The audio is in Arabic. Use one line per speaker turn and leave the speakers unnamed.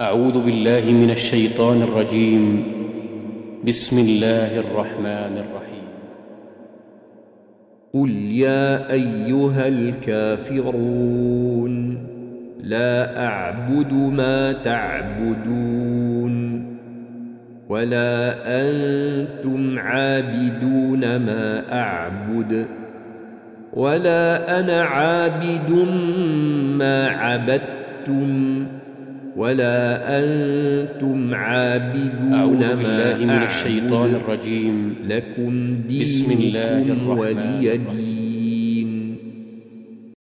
أعوذ بالله من الشيطان الرجيم. بسم الله الرحمن الرحيم.
قل يا أيها الكافرون لا أعبد ما تعبدون ولا أنتم عابدون ما أعبد ولا أنا عابد ما عبدتم ولا أنتم عابدون
أعوذ
ما
بالله من الشيطان الرجيم
لكم
بسم الله
دينكم
الرحمن
ولي. دين